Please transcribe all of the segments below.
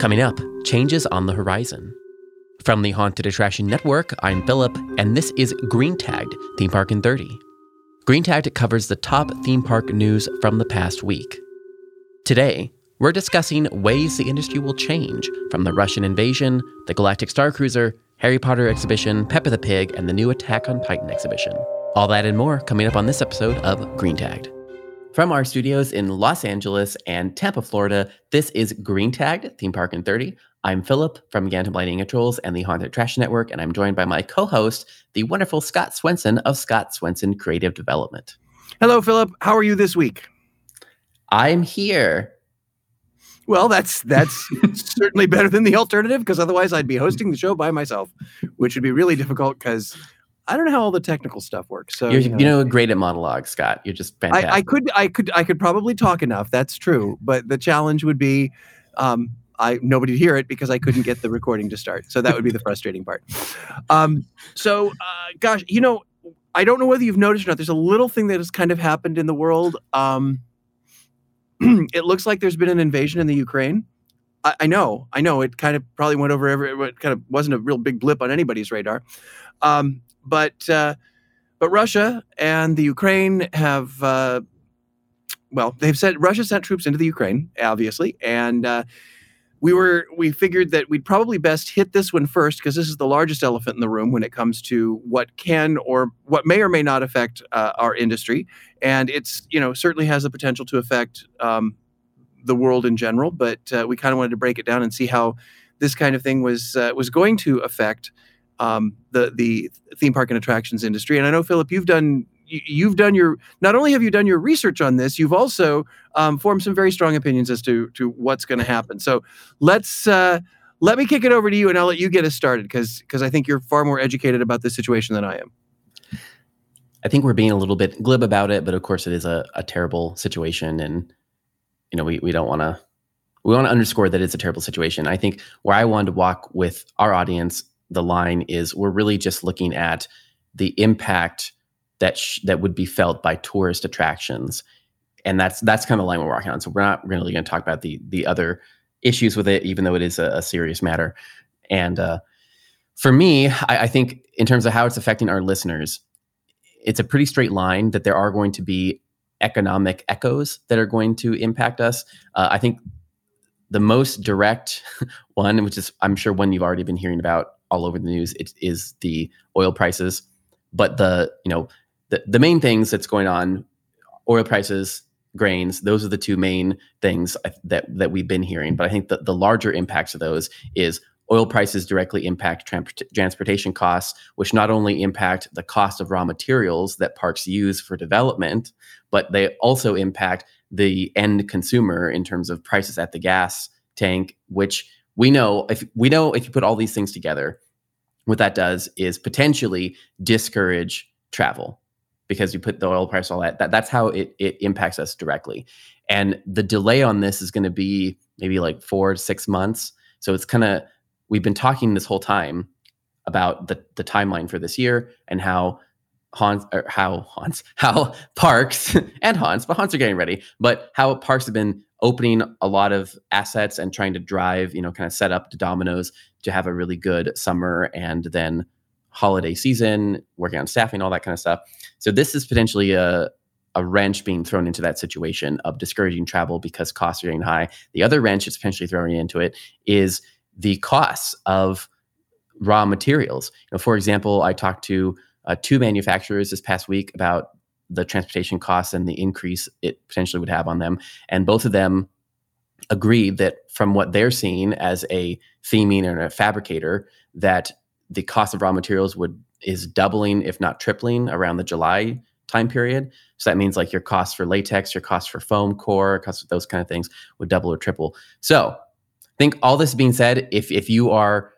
Coming up, changes on the horizon. From the Haunted Attraction Network, I'm Philip, and this is Green Tagged Theme Park in 30. Green Tagged covers the top theme park news from the past week. Today, we're discussing ways the industry will change from the Russian invasion, the Galactic Starcruiser, Harry Potter exhibition, Peppa the Pig, and the new Attack on Titan exhibition. All that and more coming up on this episode of Green Tagged. From our studios in Los Angeles and Tampa, Florida, this is Green Tagged Theme Park in 30. I'm Philip from Gantom Lighting and Controls and the Haunted Attraction Network, and I'm joined by my co-host, the wonderful Scott Swenson of Scott Swenson Creative Development. Hello, Philip. How are you this week? I'm here. Well, that's that's certainly better than the alternative because otherwise I'd be hosting the show by myself, which would be really difficult because I don't know how all the technical stuff works. So You're, you know, you know great at monologues, Scott. You're just fantastic. I, I, could I could I could probably talk enough. That's true, but the challenge would be. Um, I nobody'd hear it because I couldn't get the recording to start. So that would be the frustrating part. Um, so, uh, gosh, you know, I don't know whether you've noticed or not. There's a little thing that has kind of happened in the world. Um, it looks like there's been an invasion in the Ukraine. I, I, know, I know. It kind of probably went over every. It kind of wasn't a real big blip on anybody's radar. Um, but uh, but Russia and the Ukraine have. Uh, well, they've said Russia sent troops into the Ukraine, obviously, and uh, we were we figured that we'd probably best hit this one first because this is the largest elephant in the room when it comes to what can or what may or may not affect uh, our industry, and it's you know certainly has the potential to affect um, the world in general. But uh, we kind of wanted to break it down and see how this kind of thing was uh, was going to affect um, the the theme park and attractions industry. And I know Philip, you've done you've done your not only have you done your research on this, you've also um, formed some very strong opinions as to to what's going to happen. So let's uh, let me kick it over to you, and I'll let you get us started because because I think you're far more educated about this situation than I am. I think we're being a little bit glib about it, but of course it is a, a terrible situation, and you know we we don't want to we want to underscore that it's a terrible situation. I think where I wanted to walk with our audience, the line is we're really just looking at the impact that sh- that would be felt by tourist attractions, and that's that's kind of the line we're walking on. So we're not really going to talk about the the other issues with it, even though it is a, a serious matter. And uh, for me, I, I think in terms of how it's affecting our listeners, it's a pretty straight line that there are going to be economic echoes that are going to impact us. Uh, I think the most direct one, which is I'm sure one you've already been hearing about all over the news, it is the oil prices. But the you know the, the main things that's going on oil prices grains those are the two main things that that we've been hearing but i think that the larger impacts of those is oil prices directly impact transportation costs which not only impact the cost of raw materials that parks use for development but they also impact the end consumer in terms of prices at the gas tank which we know if we know if you put all these things together what that does is potentially discourage travel because you put the oil price all that, that that's how it, it impacts us directly. And the delay on this is going to be maybe like four to six months. So it's kind of we've been talking this whole time about the, the timeline for this year and how Hans or how Hans how parks and Hans, but Hans are getting ready, but how parks have been opening a lot of assets and trying to drive, you know, kind of set up the dominoes to have a really good summer and then holiday season, working on staffing, all that kind of stuff. So this is potentially a a wrench being thrown into that situation of discouraging travel because costs are getting high. The other wrench it's potentially throwing into it is the costs of raw materials. You know, for example, I talked to uh, two manufacturers this past week about the transportation costs and the increase it potentially would have on them, and both of them agreed that from what they're seeing as a theming and a fabricator, that the cost of raw materials would is doubling, if not tripling, around the July time period. So that means like your cost for latex, your cost for foam core, costs those kind of things would double or triple. So I think all this being said, if if you are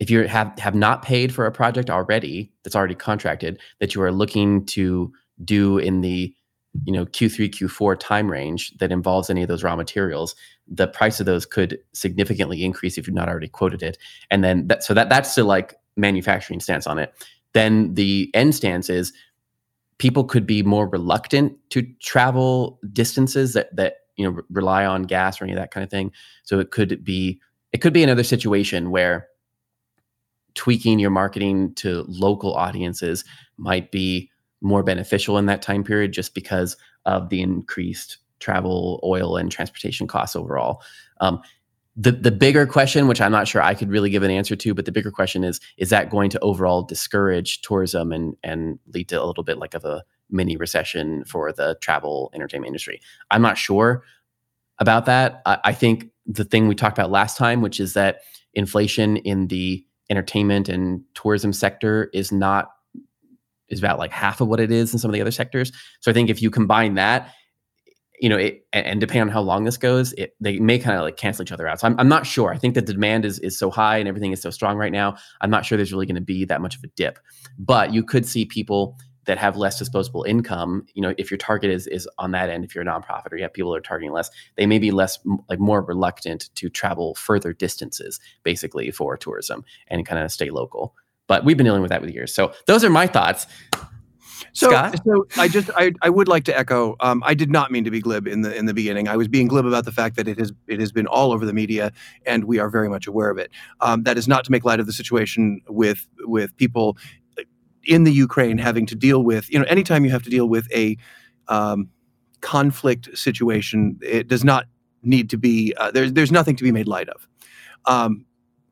if you have have not paid for a project already that's already contracted that you are looking to do in the you know Q3 Q4 time range that involves any of those raw materials the price of those could significantly increase if you've not already quoted it and then that so that that's the like manufacturing stance on it then the end stance is people could be more reluctant to travel distances that that you know rely on gas or any of that kind of thing. So it could be it could be another situation where tweaking your marketing to local audiences might be more beneficial in that time period just because of the increased travel, oil, and transportation costs overall. Um, the the bigger question, which I'm not sure I could really give an answer to, but the bigger question is: is that going to overall discourage tourism and and lead to a little bit like of a mini recession for the travel entertainment industry? I'm not sure about that. I, I think the thing we talked about last time, which is that inflation in the entertainment and tourism sector is not is about like half of what it is in some of the other sectors. So I think if you combine that you know, it, and depending on how long this goes, it, they may kind of like cancel each other out. So I'm, I'm not sure. I think that the demand is is so high and everything is so strong right now. I'm not sure there's really going to be that much of a dip. But you could see people that have less disposable income. You know, if your target is is on that end, if you're a nonprofit or you have people that are targeting less, they may be less like more reluctant to travel further distances, basically for tourism and kind of stay local. But we've been dealing with that with years. So those are my thoughts. So, Scott? so I just I, I would like to echo. Um, I did not mean to be glib in the in the beginning. I was being glib about the fact that it has it has been all over the media, and we are very much aware of it. Um, that is not to make light of the situation with with people in the Ukraine having to deal with. You know, anytime you have to deal with a um, conflict situation, it does not need to be. Uh, there's there's nothing to be made light of. Um,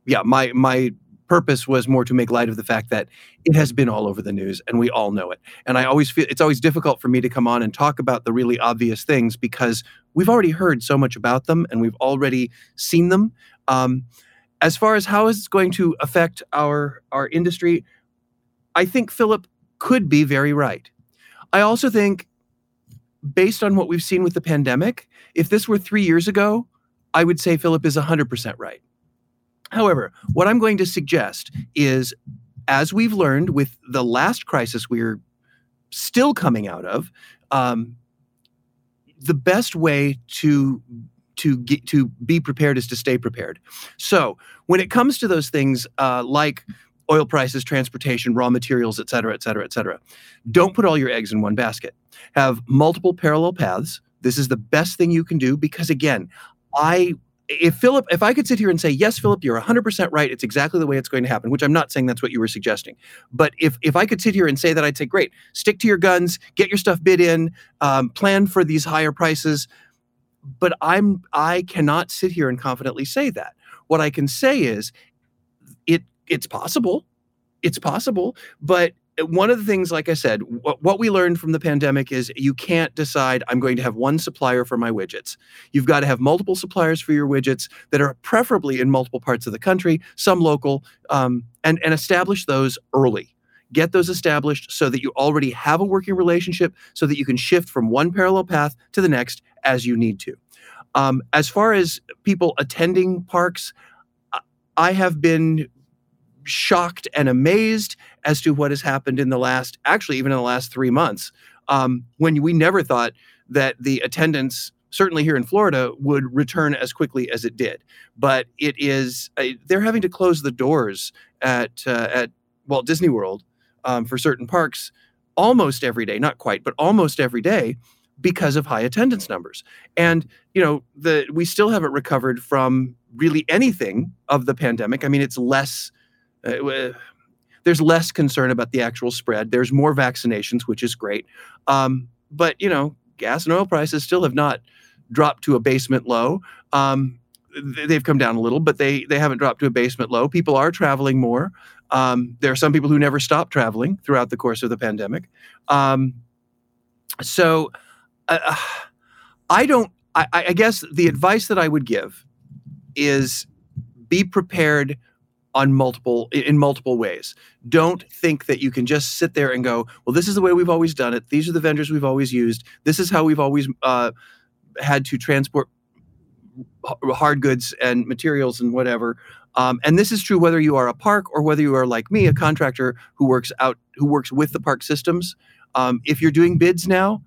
yeah, my my purpose was more to make light of the fact that it has been all over the news and we all know it. And I always feel it's always difficult for me to come on and talk about the really obvious things because we've already heard so much about them and we've already seen them. Um, as far as how is it's going to affect our our industry, I think Philip could be very right. I also think, based on what we've seen with the pandemic, if this were three years ago, I would say Philip is 100% right. However, what I'm going to suggest is, as we've learned with the last crisis we're still coming out of, um, the best way to to get to be prepared is to stay prepared. So when it comes to those things uh, like oil prices, transportation, raw materials, et cetera, et cetera, et cetera, don't put all your eggs in one basket. Have multiple parallel paths. This is the best thing you can do because again, I if Philip, if I could sit here and say, yes, Philip, you're 100% right. It's exactly the way it's going to happen, which I'm not saying that's what you were suggesting. But if, if I could sit here and say that, I'd say, great, stick to your guns, get your stuff bid in, um, plan for these higher prices. But I'm, I cannot sit here and confidently say that. What I can say is it's possible. It's possible, but one of the things, like I said, what, what we learned from the pandemic is you can't decide, I'm going to have one supplier for my widgets. You've got to have multiple suppliers for your widgets that are preferably in multiple parts of the country, some local, um, and, and establish those early. Get those established so that you already have a working relationship so that you can shift from one parallel path to the next as you need to. Um, as far as people attending parks, I have been shocked and amazed as to what has happened in the last, actually, even in the last three months, um, when we never thought that the attendance, certainly here in Florida, would return as quickly as it did. But it is, uh, they're having to close the doors at, uh, at Walt Disney World um, for certain parks almost every day, not quite, but almost every day because of high attendance numbers. And you know, the we still haven't recovered from really anything of the pandemic. I mean, it's less uh, there's less concern about the actual spread. There's more vaccinations, which is great. Um, but you know, gas and oil prices still have not dropped to a basement low. Um, they've come down a little, but they they haven't dropped to a basement low. People are traveling more. Um, there are some people who never stopped traveling throughout the course of the pandemic. Um, so, uh, I don't. I, I guess the advice that I would give is be prepared on multiple in multiple ways. Don't think that you can just sit there and go, "Well, this is the way we've always done it. These are the vendors we've always used. This is how we've always uh, had to transport hard goods and materials and whatever." Um, and this is true whether you are a park or whether you are like me, a contractor who works out who works with the park systems. Um, if you're doing bids now,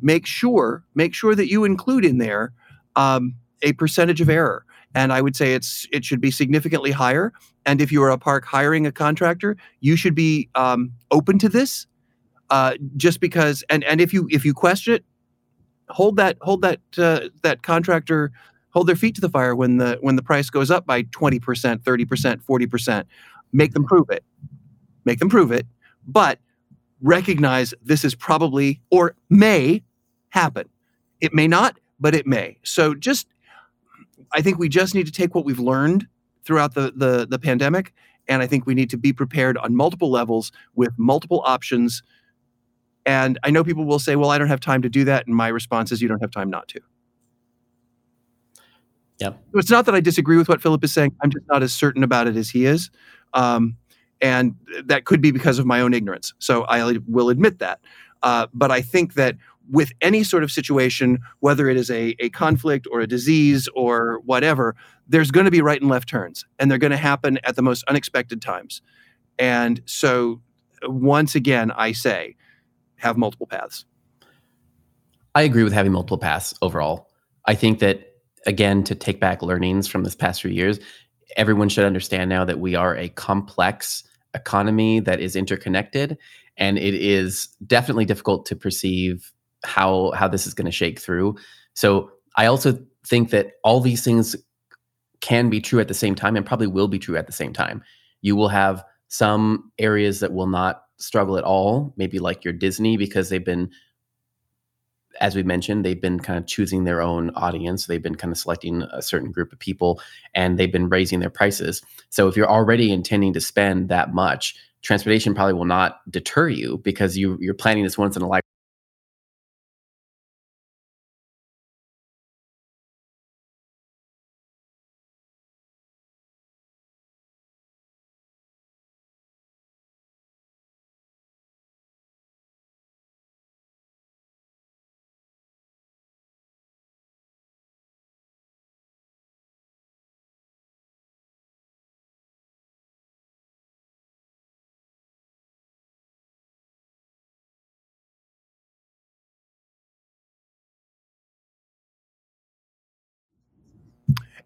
make sure make sure that you include in there um, a percentage of error and I would say it's it should be significantly higher. And if you are a park hiring a contractor, you should be um, open to this, uh, just because. And and if you if you question it, hold that hold that uh, that contractor hold their feet to the fire when the when the price goes up by 20%, 30%, 40%. Make them prove it. Make them prove it, but recognize this is probably or may happen. It may not, but it may. So just I think we just need to take what we've learned throughout the the, the pandemic and I think we need to be prepared on multiple levels with multiple options. And I know people will say, well, I don't have time to do that. And my response is, you don't have time not to. Yep. So it's not that I disagree with what Philip is saying. I'm just not as certain about it as he is. Um, and that could be because of my own ignorance. So I will admit that. Uh, but I think that with any sort of situation, whether it is a, a conflict or a disease or whatever, there's going to be right and left turns, and they're going to happen at the most unexpected times. And so, once again, I say, have multiple paths. I agree with having multiple paths overall. I think that again, to take back learnings from this past few years, everyone should understand now that we are a complex economy that is interconnected, and it is definitely difficult to perceive how how this is going to shake through. So I also think that all these things can be true at the same time and probably will be true at the same time. You will have some areas that will not struggle at all, maybe like your Disney because they've been as we mentioned, they've been kind of choosing their own audience. They've been kind of selecting a certain group of people and they've been raising their prices. So if you're already intending to spend that much, transportation probably will not deter you because you, you're planning this once in a lifetime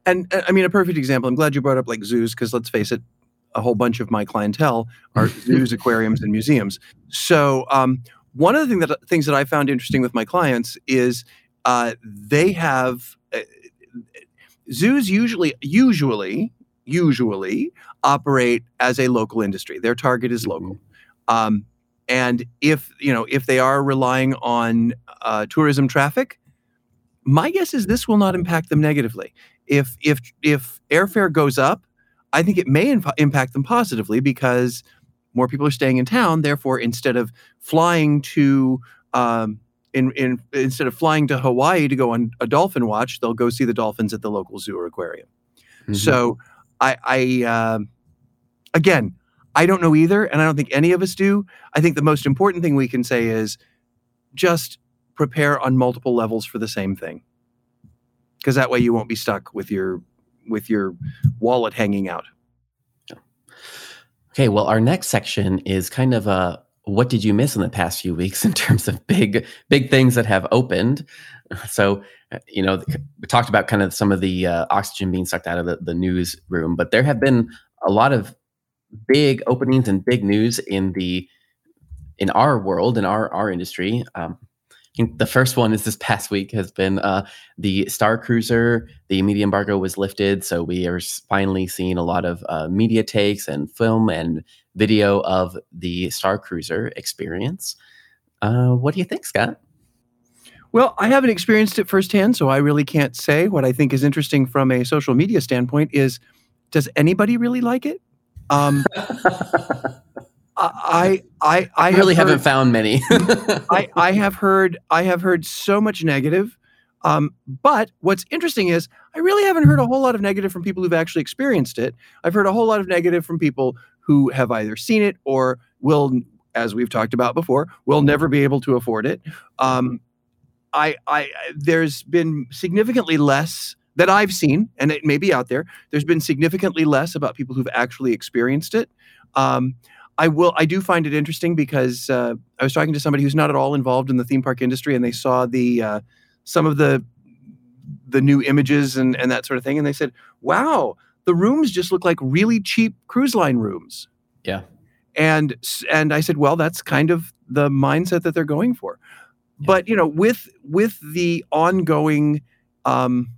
and uh, I mean, a perfect example. I'm glad you brought up like zoos because let's face it, a whole bunch of my clientele are zoos, aquariums, and museums. So um, one of the thing that things that I found interesting with my clients is uh, they have uh, zoos usually usually usually operate as a local industry. Their target is local. Mm-hmm. Um, and if you know if they are relying on uh, tourism traffic, my guess is this will not impact them negatively if if if airfare goes up, I think it may inf- impact them positively because more people are staying in town. Therefore, instead of flying to um, in, in instead of flying to Hawaii to go on a dolphin watch, they'll go see the dolphins at the local zoo or aquarium. Mm-hmm. So, I, I uh, again, I don't know either, and I don't think any of us do. I think the most important thing we can say is just prepare on multiple levels for the same thing because that way you won't be stuck with your with your wallet hanging out. Okay, well, our next section is kind of a what did you miss in the past few weeks in terms of big big things that have opened. So, you know, we talked about kind of some of the uh, oxygen being sucked out of the, the newsroom, but there have been a lot of big openings and big news in the in our world in our our industry. Um, the first one is this past week has been uh, the Starcruiser. The media embargo was lifted, so we are finally seeing a lot of uh, media takes and film and video of the Starcruiser experience. Uh, what do you think, Scott? Well, I haven't experienced it firsthand, so I really can't say. What I think is interesting from a social media standpoint is, does anybody really like it? Um, I I I really have not found many. I I have heard I have heard so much negative. Um, but what's interesting is I really haven't heard a whole lot of negative from people who've actually experienced it. I've heard a whole lot of negative from people who have either seen it or will, as we've talked about before, will never be able to afford it. Um, I, I, there's been significantly less that I've seen, and it may be out there. There's been significantly less about people who've actually experienced it. Um, I will. I do find it interesting because uh, I was talking to somebody who's not at all involved in the theme park industry, and they saw the uh, some of the the new images and and that sort of thing, and they said, "Wow, the rooms just look like really cheap cruise line rooms." Yeah. And and I said, "Well, that's kind of the mindset that they're going for." But you know, with with the ongoing um,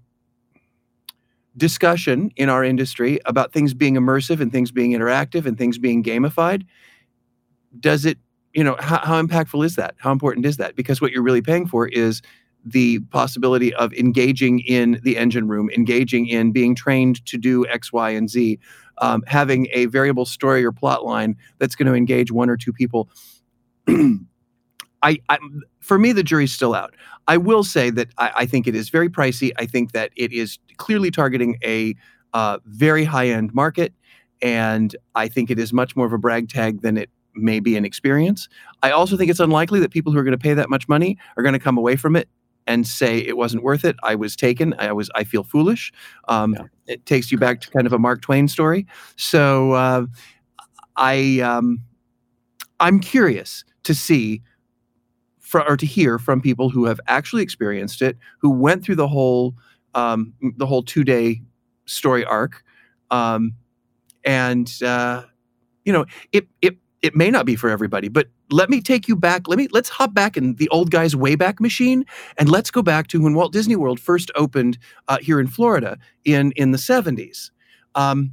discussion in our industry about things being immersive and things being interactive and things being gamified, does it? You know, how, how impactful is that? How important is that? Because what you're really paying for is the possibility of engaging in the engine room, engaging in being trained to do X, Y, and Z, um, having a variable story or plot line that's going to engage one or two people. I, I, for me, the jury's still out. I will say that I, I, think it is very pricey. I think that it is clearly targeting a uh, very high end market, and I think it is much more of a brag tag than it may be an experience. I also think it's unlikely that people who are going to pay that much money are going to come away from it and say it wasn't worth it. I was taken. I was. I feel foolish. Um, yeah. It takes you back to kind of a Mark Twain story. So uh, I um, I'm curious to see or to hear from people who have actually experienced it, who went through the whole um, the whole two day story arc, um, and uh, you know it it it may not be for everybody, but let me take you back. Let me let's hop back in the old guy's wayback machine, and let's go back to when Walt Disney World first opened uh, here in Florida in in the seventies. Um,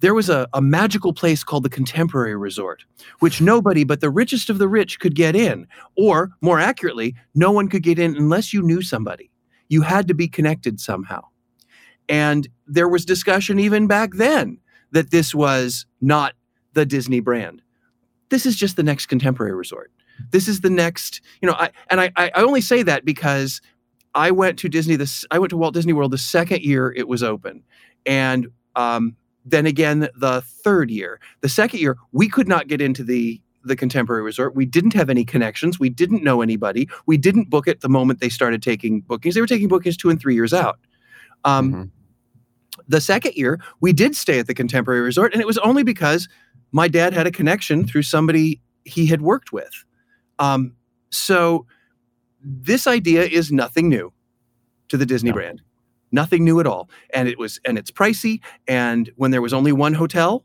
there was a, a magical place called the Contemporary Resort, which nobody but the richest of the rich could get in. Or, more accurately, no one could get in unless you knew somebody. You had to be connected somehow. And there was discussion even back then that this was not the Disney brand. This is just the next contemporary resort. This is the next, you know, I, and I, I only say that because I went to Disney this, I went to Walt Disney World the second year it was open. And um, then again the third year. The second year, we could not get into the the contemporary resort. We didn't have any connections. We didn't know anybody. We didn't book it the moment they started taking bookings. They were taking bookings two and three years out. Um, mm-hmm. The second year, we did stay at the contemporary resort, and it was only because my dad had a connection through somebody he had worked with. Um, so this idea is nothing new to the Disney no. brand nothing new at all. And it was and it's pricey. And when there was only one hotel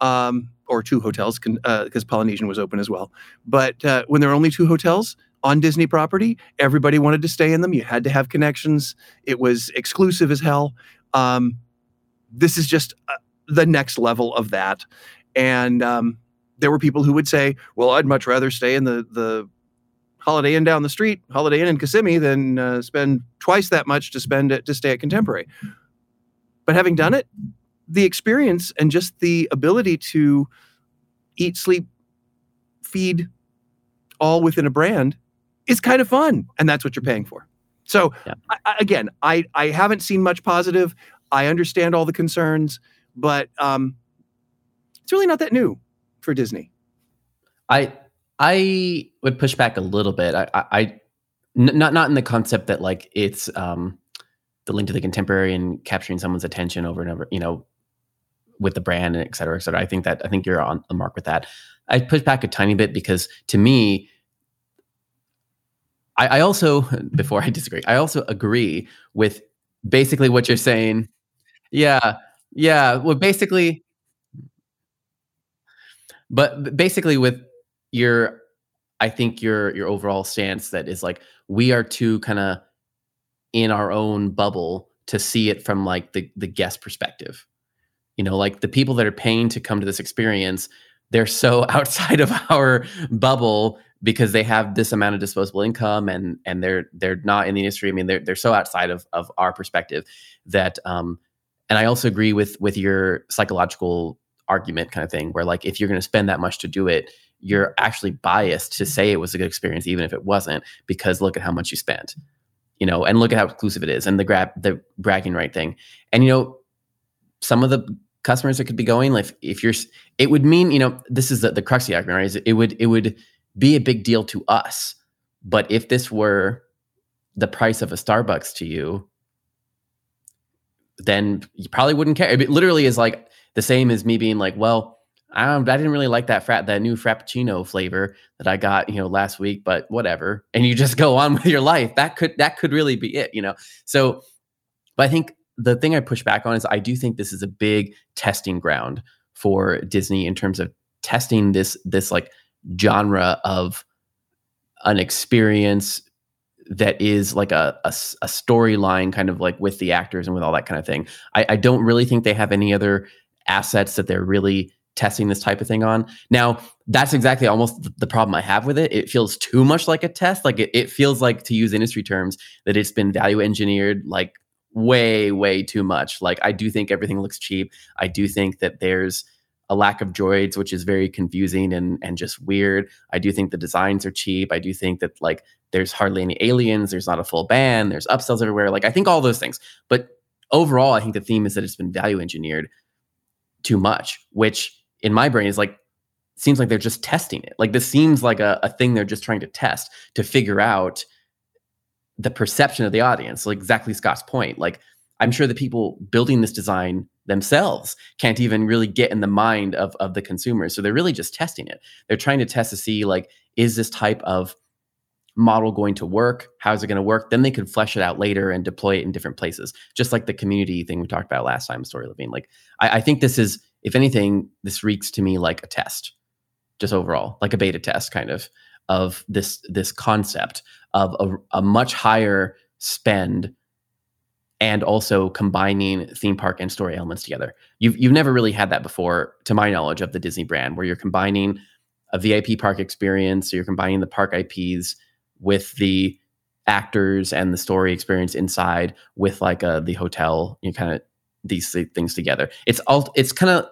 um, or two hotels because uh, polynesian was open as well. But uh, when there were only two hotels on disney property everybody wanted to stay in them. You had to have connections. It was exclusive as hell. Um, this is just uh, the next level of that. And um, there were people who would say well i'd much rather stay in the the Holiday Inn down the street, Holiday Inn in Kissimmee, than uh, spend twice that much to spend it to stay at Contemporary. But having done it, the experience and just the ability to eat, sleep, feed, all within a brand is kind of fun, and that's what you're paying for. So yeah. I, again, I I haven't seen much positive. I understand all the concerns, but um, it's really not that new for Disney. I I would push back a little bit. I, not not in the concept that like it's um, the link to the contemporary and capturing someone's attention over and over, you know, with the brand and et cetera, et cetera. I think that I think you're on the mark with that. I push back a tiny bit because to me, I, I also before I disagree, I also agree with basically what you're saying. Yeah, yeah. Well, basically, but basically with your I think your your overall stance that is like we are too kind of in our own bubble to see it from like the the guest perspective. You know, like the people that are paying to come to this experience, they're so outside of our bubble because they have this amount of disposable income and and they're they're not in the industry. I mean, they're they're so outside of of our perspective that um and I also agree with with your psychological argument kind of thing where like if you're going to spend that much to do it, you're actually biased to say it was a good experience even if it wasn't because look at how much you spent you know and look at how exclusive it is and the grab the bragging right thing. And you know some of the customers that could be going like if you're it would mean you know this is the, the crux of the argument right is it would it would be a big deal to us but if this were the price of a starbucks to you then you probably wouldn't care. It literally is like the same as me being like well I don't, I didn't really like that frat that new frappuccino flavor that I got, you know, last week, but whatever. And you just go on with your life. That could that could really be it, you know. So but I think the thing I push back on is I do think this is a big testing ground for Disney in terms of testing this this like genre of an experience that is like a, a, a storyline kind of like with the actors and with all that kind of thing. I, I don't really think they have any other assets that they're really testing this type of thing on. Now, that's exactly almost the problem I have with it. It feels too much like a test. Like it, it feels like, to use industry terms, that it's been value engineered like way, way too much. Like I do think everything looks cheap. I do think that there's a lack of droids, which is very confusing and and just weird. I do think the designs are cheap. I do think that like there's hardly any aliens. There's not a full band. There's upsells everywhere. Like I think all those things. But overall, I think the theme is that it's been value engineered too much, which in my brain is like seems like they're just testing it. Like this seems like a, a thing they're just trying to test to figure out the perception of the audience. Like exactly Scott's point. Like I'm sure the people building this design themselves can't even really get in the mind of, of the consumers. So they're really just testing it. They're trying to test to see like, is this type of model going to work? How's it going to work? Then they could flesh it out later and deploy it in different places. Just like the community thing we talked about last time, story living. Like I, I think this is, if anything, this reeks to me like a test, just overall, like a beta test kind of of this this concept of a, a much higher spend and also combining theme park and story elements together. You've you've never really had that before, to my knowledge, of the Disney brand, where you're combining a VIP park experience, so you're combining the park IPs with the actors and the story experience inside with like a the hotel, you know, kind of these things together. It's all it's kind of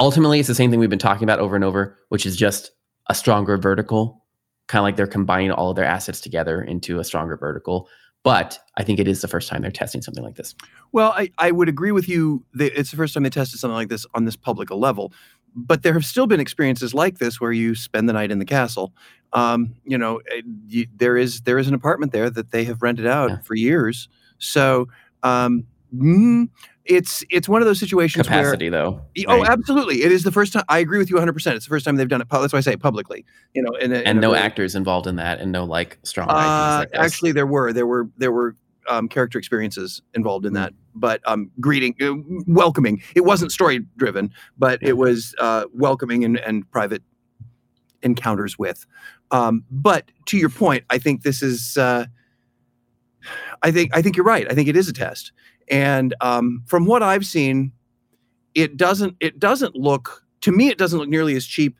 ultimately it's the same thing we've been talking about over and over, which is just a stronger vertical, kind of like they're combining all of their assets together into a stronger vertical but I think it is the first time they're testing something like this. Well, I, I would agree with you that it's the first time they tested something like this on this public level. But there have still been experiences like this where you spend the night in the castle. Um, you know, eh, you, there is there is an apartment there that they have rented out yeah. for years. So um, mm, it's it's one of those situations where capacity where, though oh right? absolutely. It is the first time i agree with you 100% it's the first time they've done it that's why i say publicly you know in a, and in no actors involved in that and no like strong uh, actually there were there were there were um, character experiences involved in mm-hmm. that but um, greeting uh, welcoming. It wasn't story driven but it was uh, welcoming and, and private encounters with. Um, but to your point i think this is uh, i think i think you're right i think it is a test and um, from what I've seen, it doesn't it doesn't look to me it doesn't look nearly as cheap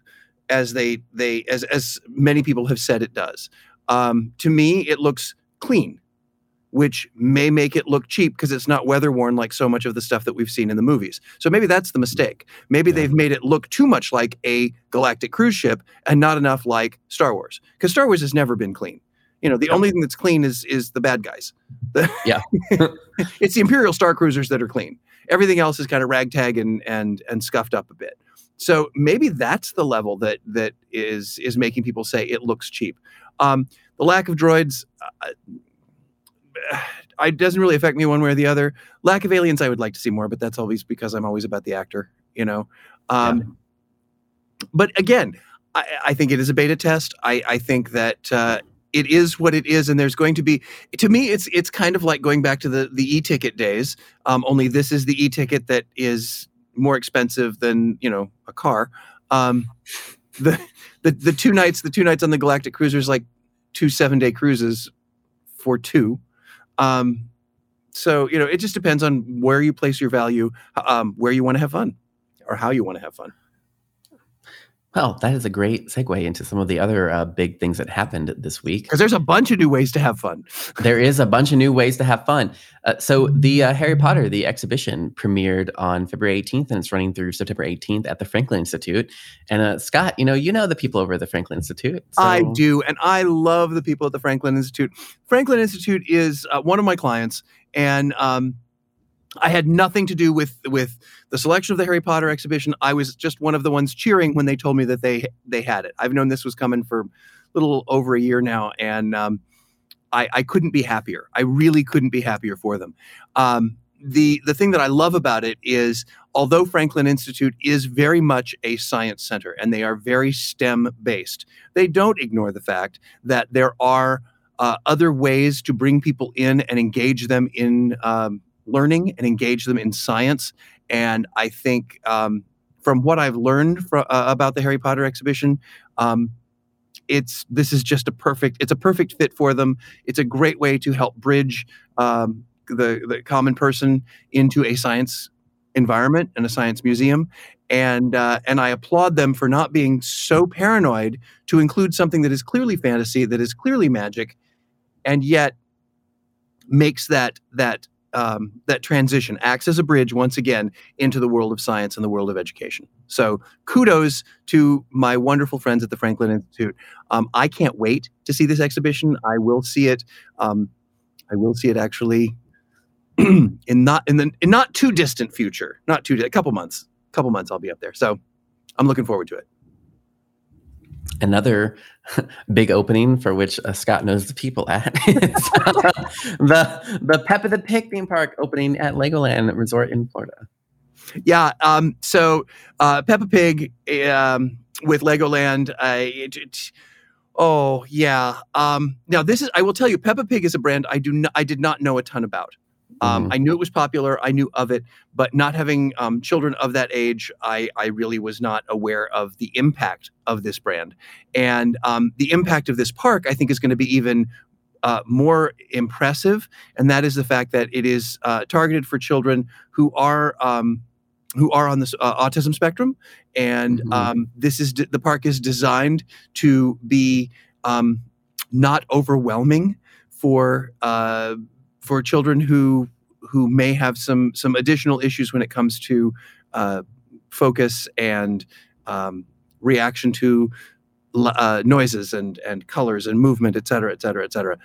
as they they as as many people have said it does. Um, to me, it looks clean, which may make it look cheap because it's not weather worn like so much of the stuff that we've seen in the movies. So maybe that's the mistake. Maybe yeah. they've made it look too much like a galactic cruise ship and not enough like Star Wars because Star Wars has never been clean. You know, the only thing that's clean is is the bad guys. yeah, it's the Imperial Star Cruisers that are clean. Everything else is kind of ragtag and and and scuffed up a bit. So maybe that's the level that that is is making people say it looks cheap. Um, the lack of droids. Uh, it doesn't really affect me one way or the other. Lack of aliens, I would like to see more, but that's always because I'm always about the actor, you know. Um, yeah. But again, I, I, think it is a beta test. I, I think that uh, it is what it is and there's going to be to me it's it's kind of like going back to the the e-ticket days. Um, only this is the e-ticket that is more expensive than you know a car. Um, the, the the two nights the two nights on the galactic cruisers like two seven day cruises for two. Um, so you know it just depends on where you place your value um, where you want to have fun or how you want to have fun well, that is a great segue into some of the other uh, big things that happened this week. Because there's a bunch of new ways to have fun. there is a bunch of new ways to have fun. Uh, so the uh, Harry Potter the exhibition premiered on February 18th, and it's running through September 18th at the Franklin Institute. And uh, Scott, you know, you know the people over at the Franklin Institute. So... I do, and I love the people at the Franklin Institute. Franklin Institute is uh, one of my clients, and um, I had nothing to do with with the selection of the Harry Potter exhibition. I was just one of the ones cheering when they told me that they they had it. I've known this was coming for a little over a year now, and um, I, I, couldn't be happier. I really couldn't be happier for them. Um, the the thing that I love about it is, although Franklin Institute is very much a science center and they are very STEM based, they don't ignore the fact that there are uh, other ways to bring people in and engage them in um, learning and engage them in science. And I think um, from what I've learned uh, about the Harry Potter exhibition, um, it's this is just a perfect it's a perfect fit for them. It's a great way to help bridge um, the the common person into a science environment and a science museum. And uh, and I applaud them for not being so paranoid to include something that is clearly fantasy, that is clearly magic, and yet makes that that um, that transition acts as a bridge once again into the world of science and the world of education. So kudos to my wonderful friends at the Franklin Institute. Um, I can't wait to see this exhibition. I will see it. Um, I will see it actually in not in the in not too distant future. Not too a couple months. A couple months I'll be up there. So I'm looking forward to it. Another big opening for which uh, Scott knows the people at the the Peppa the Pig theme park opening at Legoland Resort in Florida. Yeah. Um, so uh, Peppa Pig um, with Legoland. Uh, it, it, oh yeah. Um, now this is. I will tell you, Peppa Pig is a brand I do. Not, I did not know a ton about. Um, mm-hmm. I knew it was popular. I knew of it, but not having um, children of that age, I, I really was not aware of the impact of this brand. And um, the impact of this park, I think, is going to be even uh, more impressive. And that is the fact that it is uh, targeted for children who are um, who are on the uh, autism spectrum. And mm-hmm. Um, this is the park is designed to be um, not overwhelming for uh, for children who who may have some some additional issues when it comes to uh, focus and um, reaction to uh, noises and and colors and movement, et cetera, et cetera, et cetera.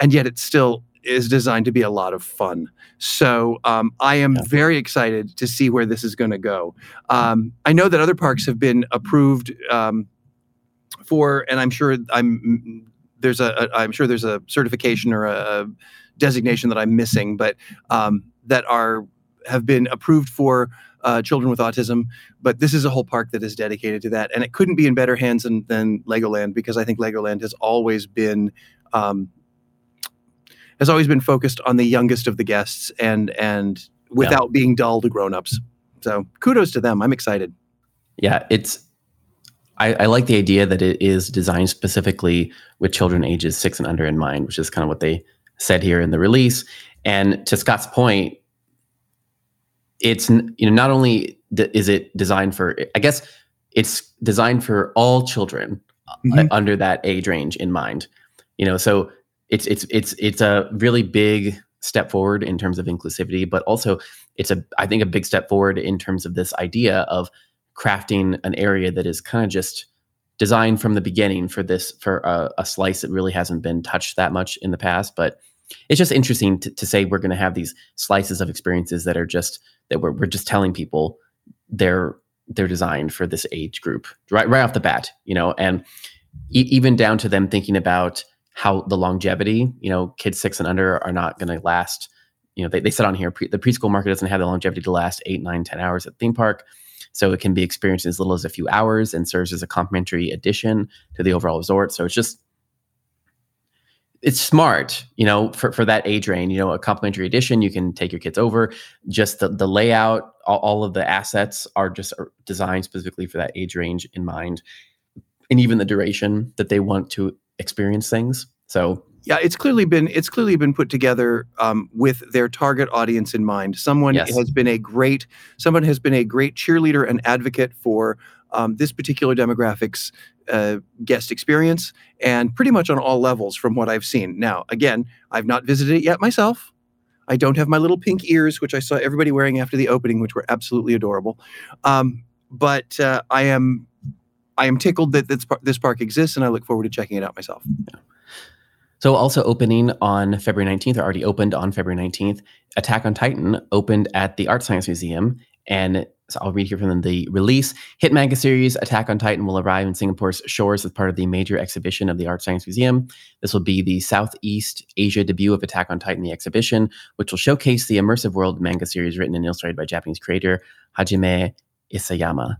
And yet it still is designed to be a lot of fun. So um, I am yeah. very excited to see where this is going to go. Um, I know that other parks have been approved um, for, and I'm sure I'm there's a, a I'm sure there's a certification or a, designation that I'm missing, but um, that are have been approved for uh, children with autism. But this is a whole park that is dedicated to that, and it couldn't be in better hands than, than Legoland because I think Legoland has always been um, has always been focused on the youngest of the guests and and without yeah. being dull to grown-ups. So kudos to them. I'm excited. Yeah, it's I, I, like the idea that it is designed specifically with children ages six and under in mind, which is kind of what they said here in the release. And to Scott's point, it's you know not only is it designed for I guess it's designed for all children uh, mm-hmm. under that age range in mind. You know, so it's it's it's it's a really big step forward in terms of inclusivity, but also it's a I think a big step forward in terms of this idea of crafting an area that is kind of just designed from the beginning for this for a, a, slice that really hasn't been touched that much in the past but it's just interesting to, to say we're going to have these slices of experiences that are just that we're, we're just telling people they're they're designed for this age group right right off the bat you know and e- even down to them thinking about how the longevity you know kids six and under are not going to last you know they, they said on here pre- the preschool market doesn't have the longevity to last eight nine ten hours at theme park so it can be experienced in as little as a few hours and serves as a complimentary addition to the overall resort. So it's just it's smart, you know, for, for that age range, you know, a complimentary addition, you can take your kids over. Just the, the layout, all, all of the assets are just designed specifically for that age range in mind. And even the duration that they want to experience things. So yeah, it's clearly been it's clearly been put together um, with their target audience in mind. Someone yes. has been a great someone has been a great cheerleader and advocate for um, this particular demographics uh, guest experience, and pretty much on all levels from what I've seen. Now, again, I've not visited it yet myself. I don't have my little pink ears, which I saw everybody wearing after the opening, which were absolutely adorable. Um, but uh, I am I am tickled that this, this park exists, and I look forward to checking it out myself. Yeah. So, also opening on February 19th, or already opened on February 19th, Attack on Titan opened at the ArtScience Museum. And so I'll read here from the release. Hit manga series Attack on Titan will arrive in Singapore's shores as part of the major exhibition of the ArtScience Museum. This will be the Southeast Asia debut of Attack on Titan, the exhibition, which will showcase the immersive world manga series written and illustrated by Japanese creator Hajime Isayama.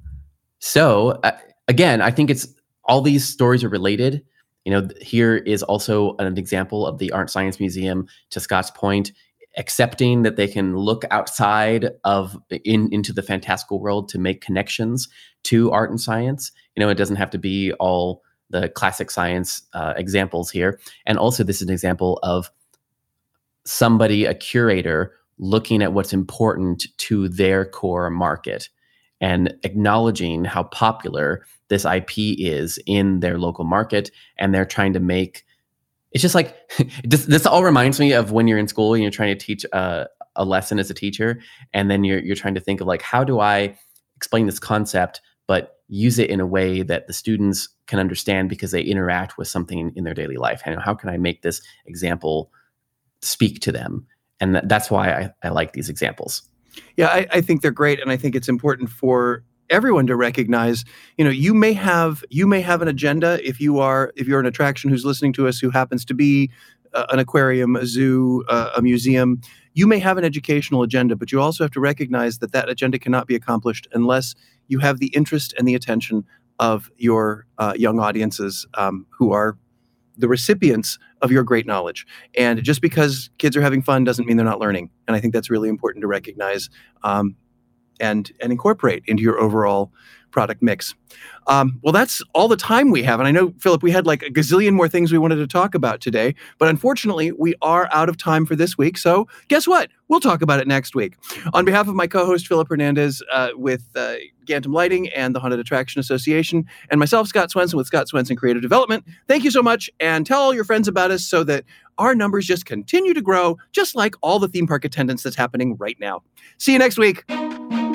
So, uh, again, I think it's all these stories are related you know, here is also an example of the ArtScience Museum, to Scott's point, accepting that they can look outside of in into the fantastical world to make connections to art and science. You know, it doesn't have to be all the classic science uh, examples here. And also, this is an example of somebody, a curator, looking at what's important to their core market and acknowledging how popular this IP is in their local market. And they're trying to make it's just like this, this all reminds me of when you're in school and you're trying to teach a, a lesson as a teacher. And then you're, you're trying to think of like, how do I explain this concept, but use it in a way that the students can understand because they interact with something in their daily life? And how can I make this example speak to them? And that's why I, I like these examples. Yeah, I, I think they're great, and I think it's important for everyone to recognize you know you may have you may have an agenda if you are if you're an attraction who's listening to us who happens to be uh, an aquarium a zoo uh, a museum you may have an educational agenda but you also have to recognize that that agenda cannot be accomplished unless you have the interest and the attention of your uh, young audiences um, who are the recipients of your great knowledge. And just because kids are having fun doesn't mean they're not learning. And I think that's really important to recognize um, and and incorporate into your overall product mix. Um, well, that's all the time we have. And I know, Philip, we had like a gazillion more things we wanted to talk about today, but unfortunately, we are out of time for this week. So, guess what? We'll talk about it next week. On behalf of my co host, Philip Hernandez, uh, with uh, Gantom Lighting and the Haunted Attraction Association, and myself, Scott Swenson, with Scott Swenson Creative Development, thank you so much. And tell all your friends about us so that our numbers just continue to grow, just like all the theme park attendance that's happening right now. See you next week.